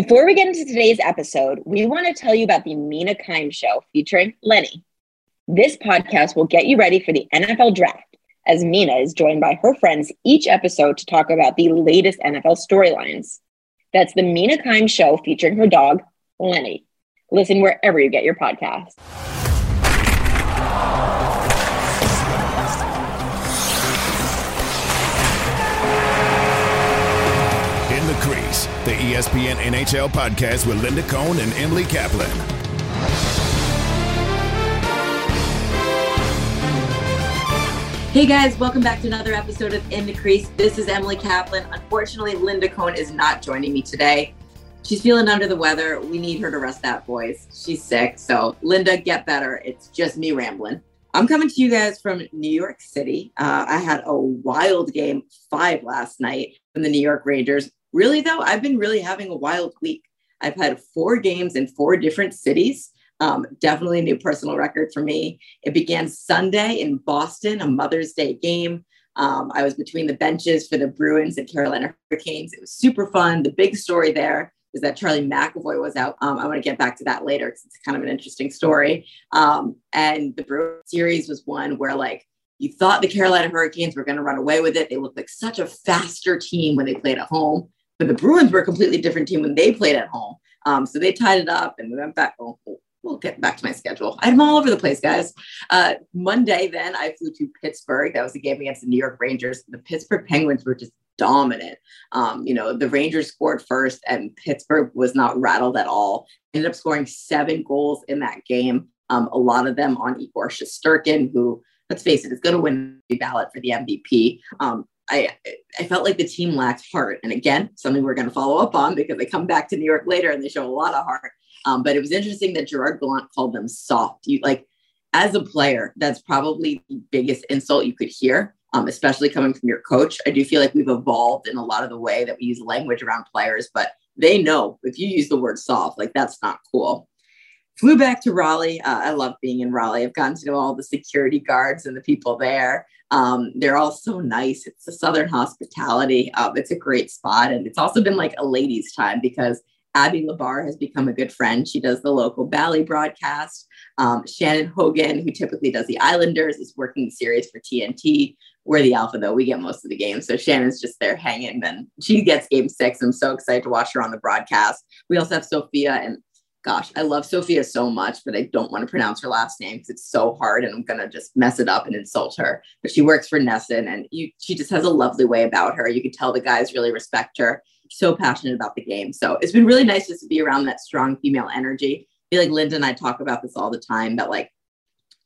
Before we get into today's episode, we want to tell you about the Mina Kimes Show featuring Lenny. This podcast will get you ready for the NFL draft as Mina is joined by her friends each episode to talk about the latest NFL storylines. That's the Mina Kimes Show featuring her dog, Lenny. Listen wherever you get your podcasts. The ESPN NHL podcast with Linda Cohn and Emily Kaplan. Hey guys, welcome back to another episode of In the Crease. This is Emily Kaplan. Unfortunately, Linda Cohn is not joining me today. She's feeling under the weather. We need her to rest that voice. She's sick. So, Linda, get better. It's just me rambling. I'm coming to you guys from New York City. Uh, I had a wild game five last night from the New York Rangers. Really, though, I've been really having a wild week. I've had four games in four different cities. Um, definitely a new personal record for me. It began Sunday in Boston, a Mother's Day game. Um, I was between the benches for the Bruins and Carolina Hurricanes. It was super fun. The big story there is that Charlie McAvoy was out. Um, I want to get back to that later because it's kind of an interesting story. Um, and the Bruins series was one where like you thought the Carolina Hurricanes were going to run away with it. They looked like such a faster team when they played at home, but the Bruins were a completely different team when they played at home. Um, so they tied it up and we went back. Oh, we'll get back to my schedule. I'm all over the place, guys. Uh, Monday, then I flew to Pittsburgh. That was a game against the New York Rangers. The Pittsburgh Penguins were just dominant. Um, you know, the Rangers scored first, and Pittsburgh was not rattled at all. Ended up scoring seven goals in that game. Um, a lot of them on Igor Shesterkin, who, let's face it, is going to win the ballot for the MVP. Um, I, I felt like the team lacked heart. And again, something we're going to follow up on because they come back to New York later and they show a lot of heart. Um, but it was interesting that Gerard Gallant called them soft. You like, as a player, that's probably the biggest insult you could hear, um, especially coming from your coach. I do feel like we've evolved in a lot of the way that we use language around players, but they know if you use the word soft, like that's not cool. Flew back to Raleigh. Uh, I love being in Raleigh. I've gotten to know all the security guards and the people there. Um, they're all so nice. It's a Southern hospitality. Um, it's a great spot. And it's also been like a ladies' time because Abby Labar has become a good friend. She does the local Bally broadcast. Um, Shannon Hogan, who typically does the Islanders, is working the series for TNT. We're the Alpha, though. We get most of the games. So Shannon's just there hanging. Then she gets game six. I'm so excited to watch her on the broadcast. We also have Sophia. And gosh, I love Sophia so much, but I don't want to pronounce her last name because it's so hard and I'm going to just mess it up and insult her. But she works for NESN and you, she just has a lovely way about her. You can tell the guys really respect her so passionate about the game. So it's been really nice just to be around that strong female energy. I feel like Linda and I talk about this all the time that like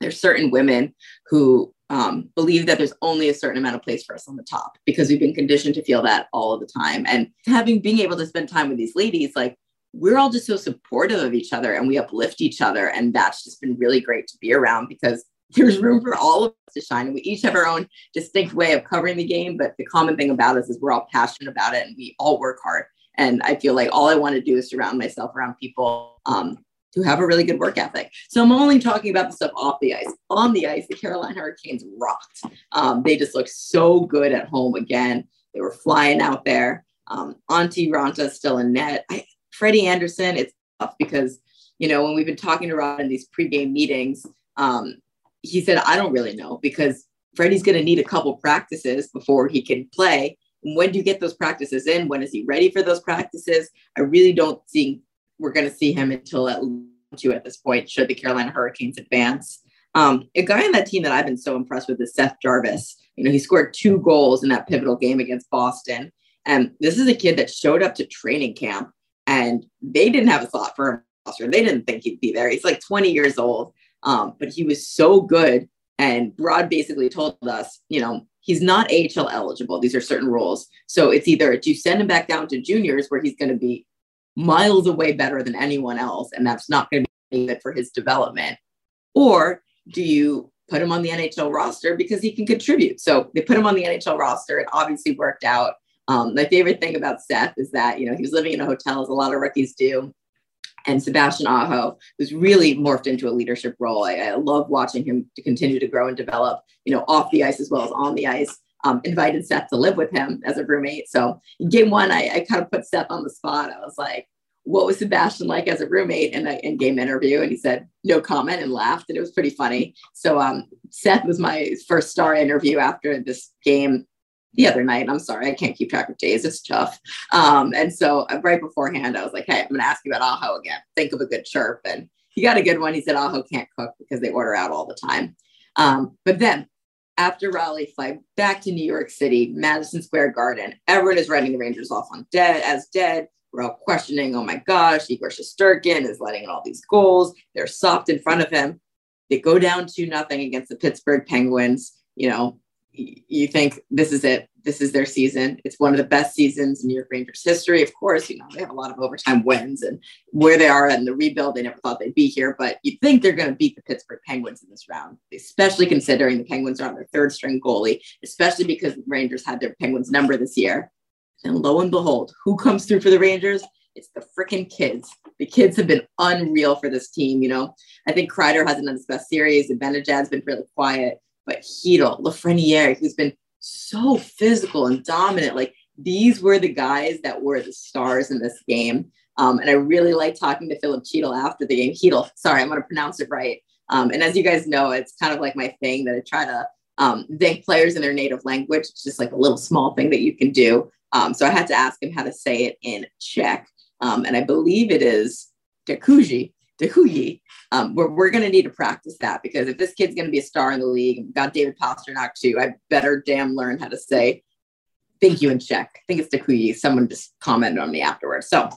there's certain women who um, believe that there's only a certain amount of place for us on the top because we've been conditioned to feel that all of the time. And having being able to spend time with these ladies, like we're all just so supportive of each other and we uplift each other. And that's just been really great to be around because there's room for all of us to shine. And we each have our own distinct way of covering the game. But the common thing about us is we're all passionate about it and we all work hard. And I feel like all I want to do is surround myself around people um, who have a really good work ethic. So I'm only talking about the stuff off the ice. On the ice, the Carolina Hurricanes rocked. Um, they just looked so good at home again. They were flying out there. Um, Antti Raanta still in net. I, Freddie Andersen, it's tough because, you know, when we've been talking to Rod in these pregame meetings, um, he said, I don't really know because Freddie's going to need a couple practices before he can play. And when do you get those practices in? When is he ready for those practices? I really don't think we're going to see him until at least two at this point, should the Carolina Hurricanes advance. Um, a guy on that team that I've been so impressed with is Seth Jarvis. You know, he scored two goals in that pivotal game against Boston. And this is a kid that showed up to training camp and they didn't have a slot for him. They didn't think he'd be there. He's like 20 years old. Um, but he was so good. And Rod basically told us, you know, he's not AHL eligible. These are certain rules. So it's either do you send him back down to juniors where he's going to be miles away better than anyone else, and that's not going to be good for his development, or do you put him on the NHL roster because he can contribute? So they put him on the NHL roster. It obviously worked out. Um, my favorite thing about Seth is that you know he was living in a hotel as a lot of rookies do and Sebastian Aho, who's really morphed into a leadership role. I, I, love watching him to continue to grow and develop, you know, off the ice as well as on the ice. Um, invited Seth to live with him as a roommate. So in game one, I, I kind of put Seth on the spot. I was like, what was Sebastian like as a roommate in a in-game interview? And he said, no comment and laughed. And it was pretty funny. So um, Seth was my first star interview after this game the other night. I'm sorry, I can't keep track of days. It's tough. Um, and so uh, right beforehand, I was like, hey, I'm going to ask you about Aho again. Think of a good chirp. And he got a good one. He said Aho can't cook because they order out all the time. Um, but then after Raleigh fly back to New York City, Madison Square Garden, everyone is writing the Rangers off on dead as dead. We're all questioning, oh my gosh, Igor Shesterkin is letting in all these goals. They're soft in front of him. They go down to nothing against the Pittsburgh Penguins. You know, you think this is it. This is their season. It's one of the best seasons in New York Rangers history. Of course, you know, they have a lot of overtime wins and where they are in the rebuild, they never thought they'd be here, but you think they're going to beat the Pittsburgh Penguins in this round, especially considering the Penguins are on their third string goalie, especially because the Rangers had their Penguins number this year. And lo and behold, who comes through for the Rangers? It's the freaking kids. The kids have been unreal for this team. You know, I think Kreider hasn't done his best series, and Zibanejad's been really quiet. But Chytil, Lafreniere, who's been so physical and dominant, like these were the guys that were the stars in this game. Um, and I really like talking to Filip Chytil after the game. Chytil, sorry, I'm going to pronounce it right. Um, and as you guys know, it's kind of like my thing that I try to um, thank players in their native language. It's just like a little small thing that you can do. Um, so I had to ask him how to say it in Czech. Um, and I believe it is Dekuji, Dekuyi. Um, we're we're going to need to practice that because if this kid's going to be a star in the league, got David Pastrnak too, I better damn learn how to say thank you in Czech. I think it's Dekuyi. Someone just commented on me afterwards. So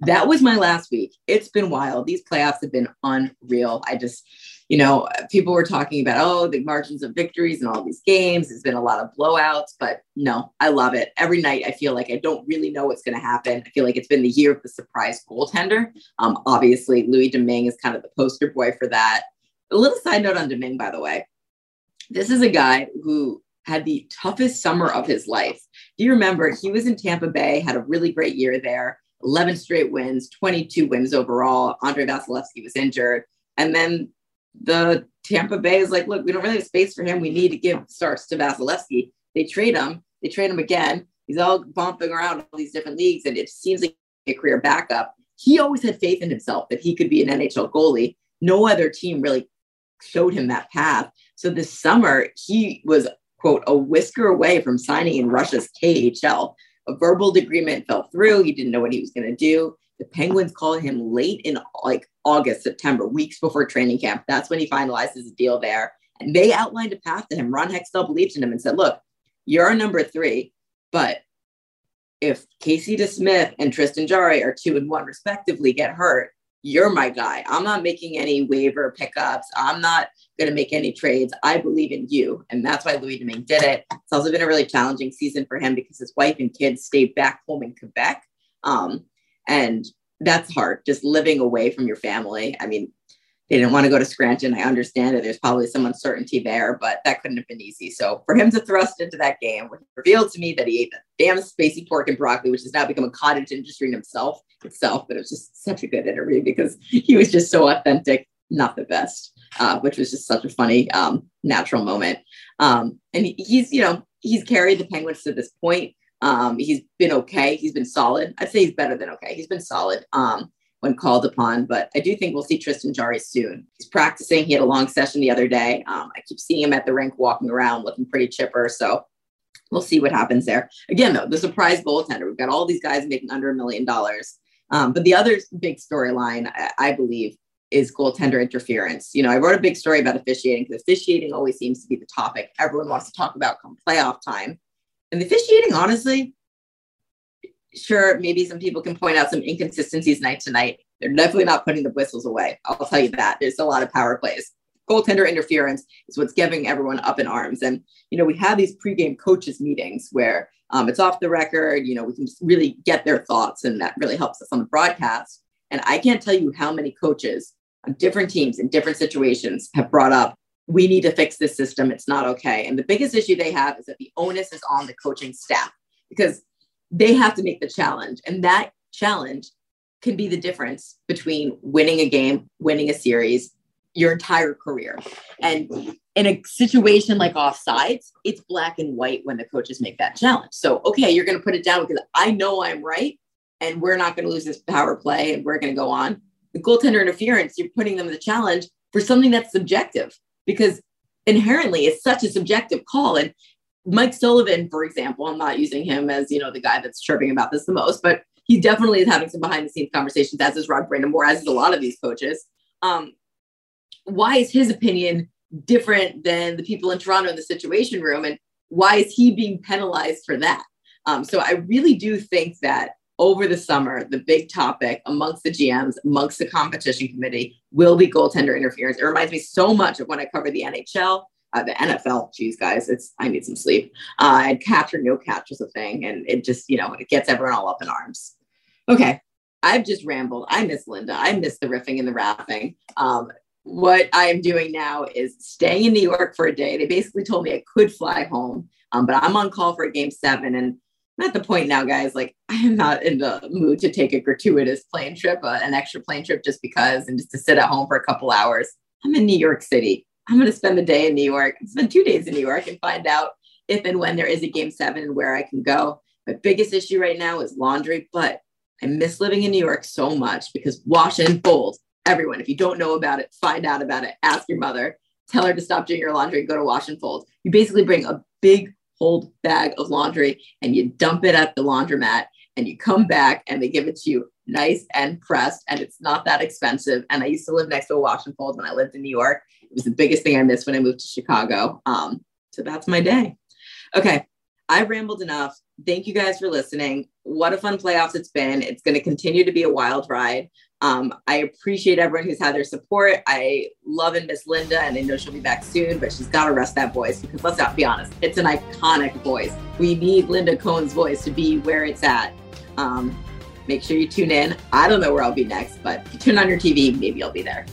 that was my last week. It's been wild. These playoffs have been unreal. I just you know, people were talking about, oh, the margins of victories and all these games. There's been a lot of blowouts, but no, I love it. Every night, I feel like I don't really know what's going to happen. I feel like it's been the year of the surprise goaltender. Um, obviously, Louis Domingue is kind of the poster boy for that. A little side note on Domingue, by the way. This is a guy who had the toughest summer of his life. Do you remember? He was in Tampa Bay, had a really great year there, 11 straight wins, 22 wins overall. Andre Vasilevskiy was injured. And then the Tampa Bay is like, look, we don't really have space for him. We need to give starts to Vasilevskiy. They trade him. They trade him again. He's all bumping around all these different leagues, and it seems like a career backup. He always had faith in himself that he could be an NHL goalie. No other team really showed him that path. So this summer, he was, quote, a whisker away from signing in Russia's KHL. A verbal agreement fell through. He didn't know what he was going to do. The Penguins called him late in like August, September, weeks before training camp. That's when he finalizes a deal there. And they outlined a path to him. Ron Hextall believed in him and said, look, you're number three, but if Casey DeSmith and Tristan Jarry are two and one respectively get hurt, you're my guy. I'm not making any waiver pickups. I'm not going to make any trades. I believe in you. And that's why Louis Domingue did it. It's also been a really challenging season for him because his wife and kids stayed back home in Quebec. Um, and that's hard, just living away from your family. I mean, they didn't want to go to Scranton. I understand it. There's probably some uncertainty there, but that couldn't have been easy. So for him to thrust into that game, revealed to me that he ate the damn spacey pork and broccoli, which has now become a cottage industry in himself itself. But it was just such a good interview because he was just so authentic, not the best, uh, which was just such a funny, um, natural moment. Um, and he's, you know, he's carried the Penguins to this point. Um, he's been okay. He's been solid. I'd say he's better than okay. He's been solid um, when called upon, but I do think we'll see Tristan Jarry soon. He's practicing. He had a long session the other day. Um, I keep seeing him at the rink walking around looking pretty chipper. So we'll see what happens there. Again, though, the surprise goaltender. We've got all these guys making under a million dollars. Um, but the other big storyline, I, I believe, is goaltender interference. You know, I wrote a big story about officiating because officiating always seems to be the topic everyone wants to talk about come playoff time. And the officiating, honestly, sure, maybe some people can point out some inconsistencies night to night. They're definitely not putting the whistles away. I'll tell you that. There's a lot of power plays. Goaltender interference is what's giving everyone up in arms. And, you know, we have these pregame coaches meetings where um, it's off the record, you know, we can just really get their thoughts and that really helps us on the broadcast. And I can't tell you how many coaches on different teams in different situations have brought up we need to fix this system. It's not okay. And the biggest issue they have is that the onus is on the coaching staff because they have to make the challenge. And that challenge can be the difference between winning a game, winning a series, your entire career. And in a situation like offsides, it's black and white when the coaches make that challenge. So, okay, you're going to put it down because I know I'm right. and we're not going to lose this power play and we're going to go on. The goaltender interference, you're putting them the challenge for something that's subjective because inherently it's such a subjective call. And Mike Sullivan, for example, I'm not using him as, you know, the guy that's chirping about this the most, but he definitely is having some behind the scenes conversations, as is Rod Brind'Amour, as is a lot of these coaches. Um, why is his opinion different than the people in Toronto in the situation room? And why is he being penalized for that? Um, so I really do think that over the summer, the big topic amongst the GMs, amongst the competition committee, will be goaltender interference. It reminds me so much of when I covered the NHL, uh, the NFL. Geez, guys, it's I need some sleep. Uh, and catch or no catch was a thing, and it just you know it gets everyone all up in arms. Okay, I've just rambled. I miss Linda. I miss the riffing and the rapping. Um, what I am doing now is staying in New York for a day. They basically told me I could fly home, um, but I'm on call for a game seven, and I'm at the point now, guys. Like I am not in the mood to take a gratuitous plane trip, uh, an extra plane trip, just because, and just to sit at home for a couple hours. I'm in New York City. I'm going to spend the day in New York, spend two days in New York, and find out if and when there is a game seven and where I can go. My biggest issue right now is laundry, but I miss living in New York so much because wash and fold everyone. If you don't know about it, find out about it. Ask your mother. Tell her to stop doing your laundry and go to wash and fold. You basically bring a big hold bag of laundry and you dump it at the laundromat and you come back and they give it to you nice and pressed and it's not that expensive. And I used to live next to a wash and fold when I lived in New York. It was the biggest thing I missed when I moved to Chicago. Um, so that's my day. Okay, I rambled enough. Thank you guys for listening. What a fun playoffs it's been. It's going to continue to be a wild ride. Um, I appreciate everyone who's had their support. I love and miss Linda, and I know she'll be back soon, but she's got to rest that voice because let's not be honest, it's an iconic voice. We need Linda Cohn's voice to be where it's at. Um, make sure you tune in. I don't know where I'll be next, but if you tune on your TV, maybe I'll be there.